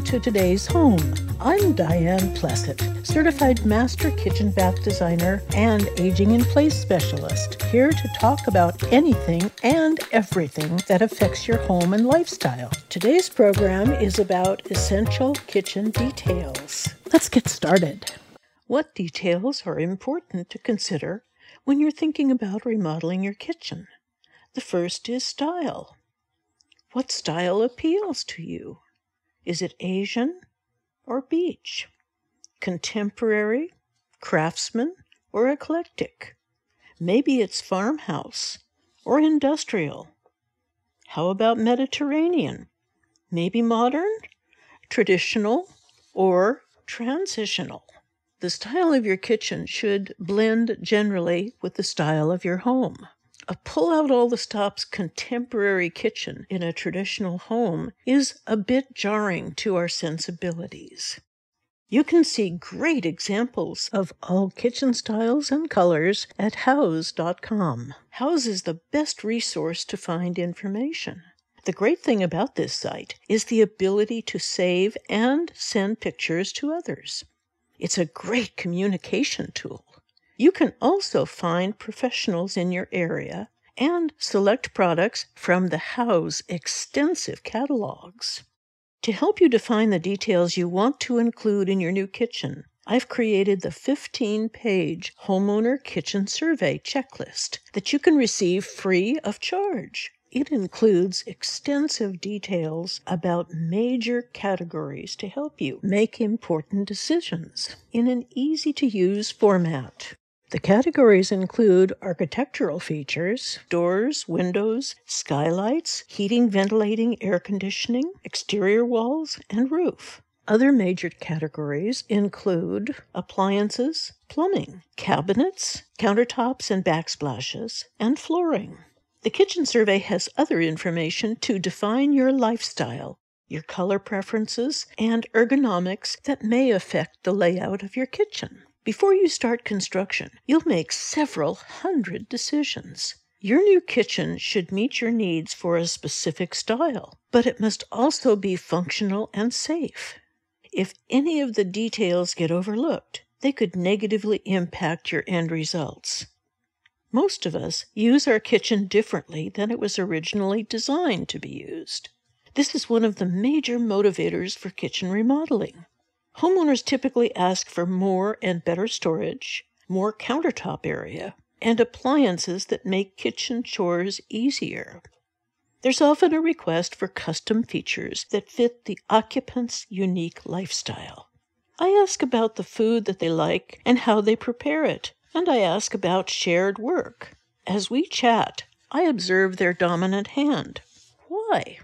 to today's home. I'm Diane Plesset, certified master kitchen bath designer and aging in place specialist, here to talk about anything and everything that affects your home and lifestyle. Today's program is about essential kitchen details. Let's get started. What details are important to consider when you're thinking about remodeling your kitchen? The first is style. What style appeals to you? Is it Asian or beach? Contemporary, craftsman, or eclectic? Maybe it's farmhouse or industrial. How about Mediterranean? Maybe modern, traditional, or transitional. The style of your kitchen should blend generally with the style of your home. A pull out all the stops contemporary kitchen in a traditional home is a bit jarring to our sensibilities. You can see great examples of all kitchen styles and colors at Houzz.com. Houzz is the best resource to find information. The great thing about this site is the ability to save and send pictures to others. It's a great communication tool. You can also find professionals in your area and select products from the Houzz extensive catalogs. To help you define the details you want to include in your new kitchen, I've created the 15 page Homeowner Kitchen Survey checklist that you can receive free of charge. It includes extensive details about major categories to help you make important decisions in an easy to use format. The categories include architectural features, doors, windows, skylights, heating, ventilating, air conditioning, exterior walls, and roof. Other major categories include appliances, plumbing, cabinets, countertops and backsplashes, and flooring. The kitchen survey has other information to define your lifestyle, your color preferences, and ergonomics that may affect the layout of your kitchen. Before you start construction, you'll make several hundred decisions. Your new kitchen should meet your needs for a specific style, but it must also be functional and safe. If any of the details get overlooked, they could negatively impact your end results. Most of us use our kitchen differently than it was originally designed to be used. This is one of the major motivators for kitchen remodeling. Homeowners typically ask for more and better storage, more countertop area, and appliances that make kitchen chores easier. There's often a request for custom features that fit the occupant's unique lifestyle. I ask about the food that they like and how they prepare it, and I ask about shared work. As we chat, I observe their dominant hand. Why?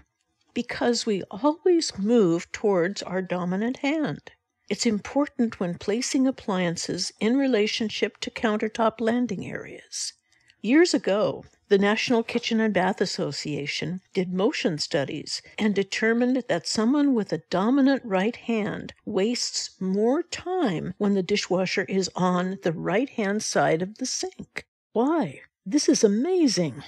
Because we always move towards our dominant hand. It's important when placing appliances in relationship to countertop landing areas. Years ago, the National Kitchen and Bath Association did motion studies and determined that someone with a dominant right hand wastes more time when the dishwasher is on the right hand side of the sink. Why? This is amazing.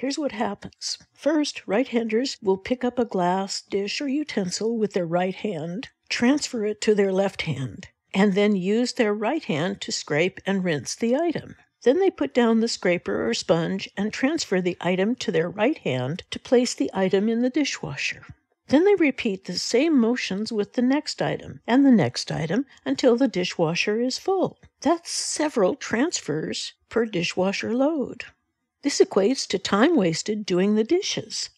Here's what happens. First, right handers will pick up a glass, dish, or utensil with their right hand transfer it to their left hand, and then use their right hand to scrape and rinse the item. Then they put down the scraper or sponge and transfer the item to their right hand to place the item in the dishwasher. Then they repeat the same motions with the next item and the next item until the dishwasher is full. That's several transfers per dishwasher load. This equates to time wasted doing the dishes.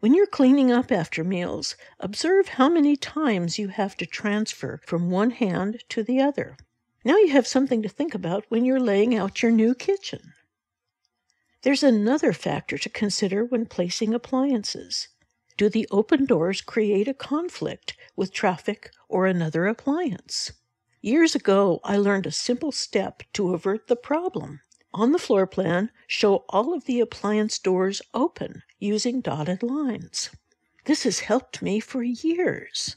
When you're cleaning up after meals, observe how many times you have to transfer from one hand to the other. Now you have something to think about when you're laying out your new kitchen. There's another factor to consider when placing appliances. Do the open doors create a conflict with traffic or another appliance? Years ago, I learned a simple step to avert the problem. On the floor plan, show all of the appliance doors open using dotted lines. This has helped me for years.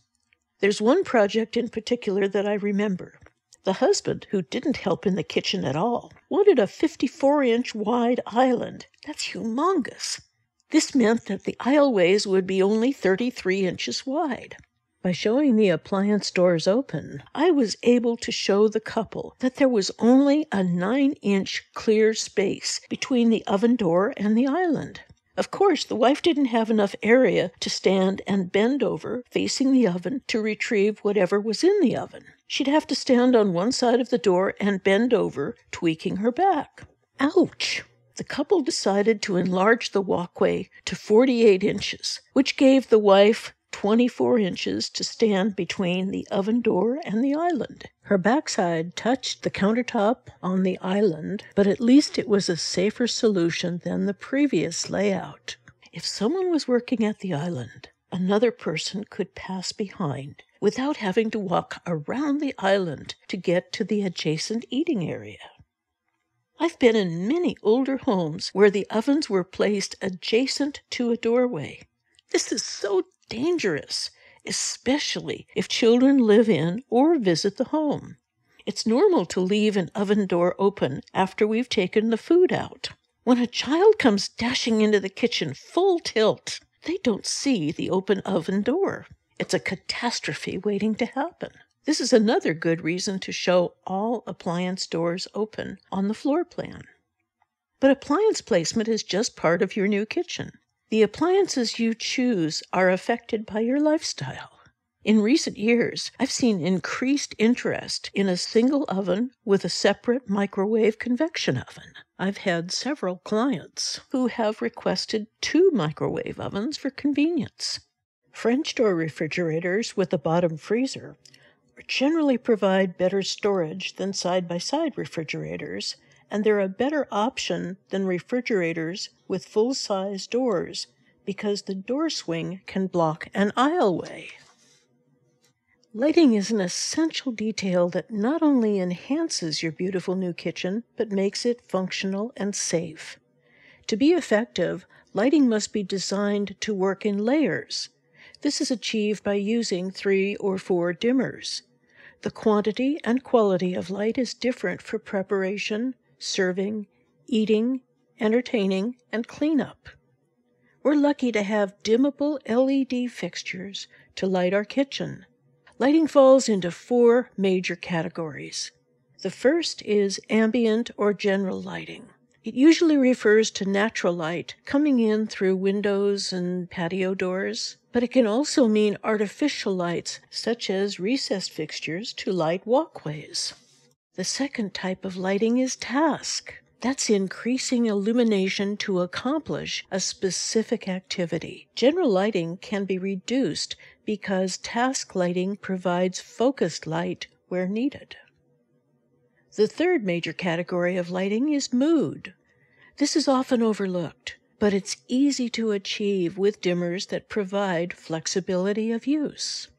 There's one project in particular that I remember. The husband, who didn't help in the kitchen at all, wanted a 54 inch wide island. That's humongous. This meant that the aisleways would be only 33 inches wide. By showing the appliance doors open, I was able to show the couple that there was only a nine inch clear space between the oven door and the island. Of course, the wife didn't have enough area to stand and bend over facing the oven to retrieve whatever was in the oven. She'd have to stand on one side of the door and bend over, tweaking her back. Ouch! The couple decided to enlarge the walkway to 48 inches, which gave the wife 24 inches to stand between the oven door and the island. Her backside touched the countertop on the island, but at least it was a safer solution than the previous layout. If someone was working at the island, another person could pass behind without having to walk around the island to get to the adjacent eating area. I've been in many older homes where the ovens were placed adjacent to a doorway. This is so dangerous, especially if children live in or visit the home. It's normal to leave an oven door open after we've taken the food out. When a child comes dashing into the kitchen full tilt, they don't see the open oven door. It's a catastrophe waiting to happen. This is another good reason to show all appliance doors open on the floor plan. But appliance placement is just part of your new kitchen. The appliances you choose are affected by your lifestyle. In recent years, I've seen increased interest in a single oven with a separate microwave convection oven. I've had several clients who have requested two microwave ovens for convenience. French door refrigerators with a bottom freezer generally provide better storage than side by side refrigerators and they're a better option than refrigerators with full size doors because the door swing can block an aisleway. Lighting is an essential detail that not only enhances your beautiful new kitchen, but makes it functional and safe. To be effective, lighting must be designed to work in layers. This is achieved by using three or four dimmers. The quantity and quality of light is different for preparation, serving, eating, entertaining, and cleanup. We're lucky to have dimmable LED fixtures to light our kitchen. Lighting falls into four major categories. The first is ambient or general lighting. It usually refers to natural light coming in through windows and patio doors, but it can also mean artificial lights, such as recessed fixtures to light walkways. The second type of lighting is task. That's increasing illumination to accomplish a specific activity. General lighting can be reduced because task lighting provides focused light where needed. The third major category of lighting is mood. This is often overlooked, but it's easy to achieve with dimmers that provide flexibility of use.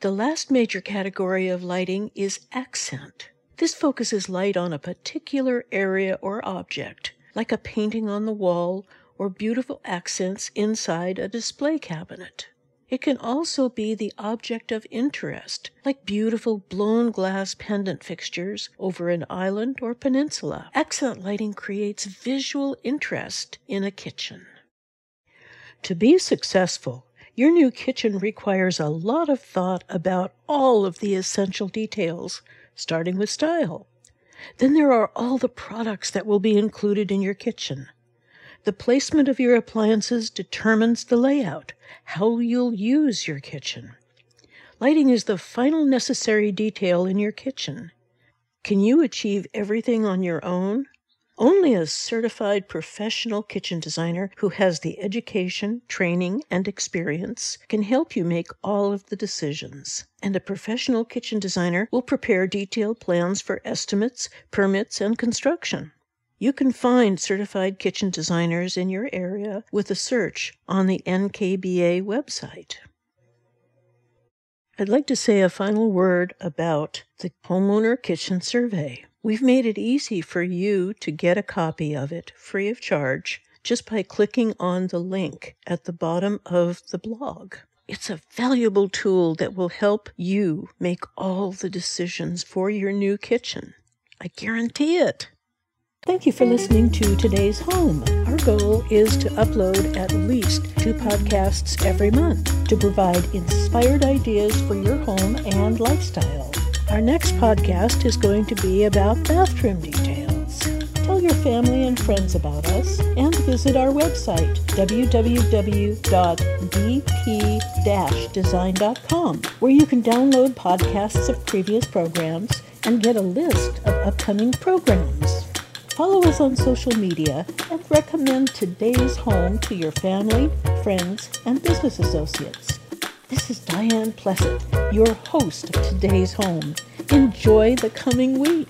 The last major category of lighting is accent. This focuses light on a particular area or object, like a painting on the wall or beautiful accents inside a display cabinet. It can also be the object of interest, like beautiful blown glass pendant fixtures over an island or peninsula. Accent lighting creates visual interest in a kitchen. To be successful, your new kitchen requires a lot of thought about all of the essential details starting with style. Then there are all the products that will be included in your kitchen. The placement of your appliances determines the layout, how you'll use your kitchen. Lighting is the final necessary detail in your kitchen. Can you achieve everything on your own? Only a certified professional kitchen designer who has the education, training, and experience can help you make all of the decisions. And a professional kitchen designer will prepare detailed plans for estimates, permits, and construction. You can find certified kitchen designers in your area with a search on the NKBA website. I'd like to say a final word about the Homeowner Kitchen Survey. We've made it easy for you to get a copy of it free of charge just by clicking on the link at the bottom of the blog. It's a valuable tool that will help you make all the decisions for your new kitchen. I guarantee it. Thank you for listening to today's home. Our goal is to upload at least two podcasts every month to provide inspired ideas for your home and lifestyle. Our next podcast is going to be about bathroom details. Tell your family and friends about us and visit our website, www.dp-design.com, where you can download podcasts of previous programs and get a list of upcoming programs. Follow us on social media and recommend today's home to your family, friends, and business associates. This is Diane Plesset, your host of today's home. Enjoy the coming week.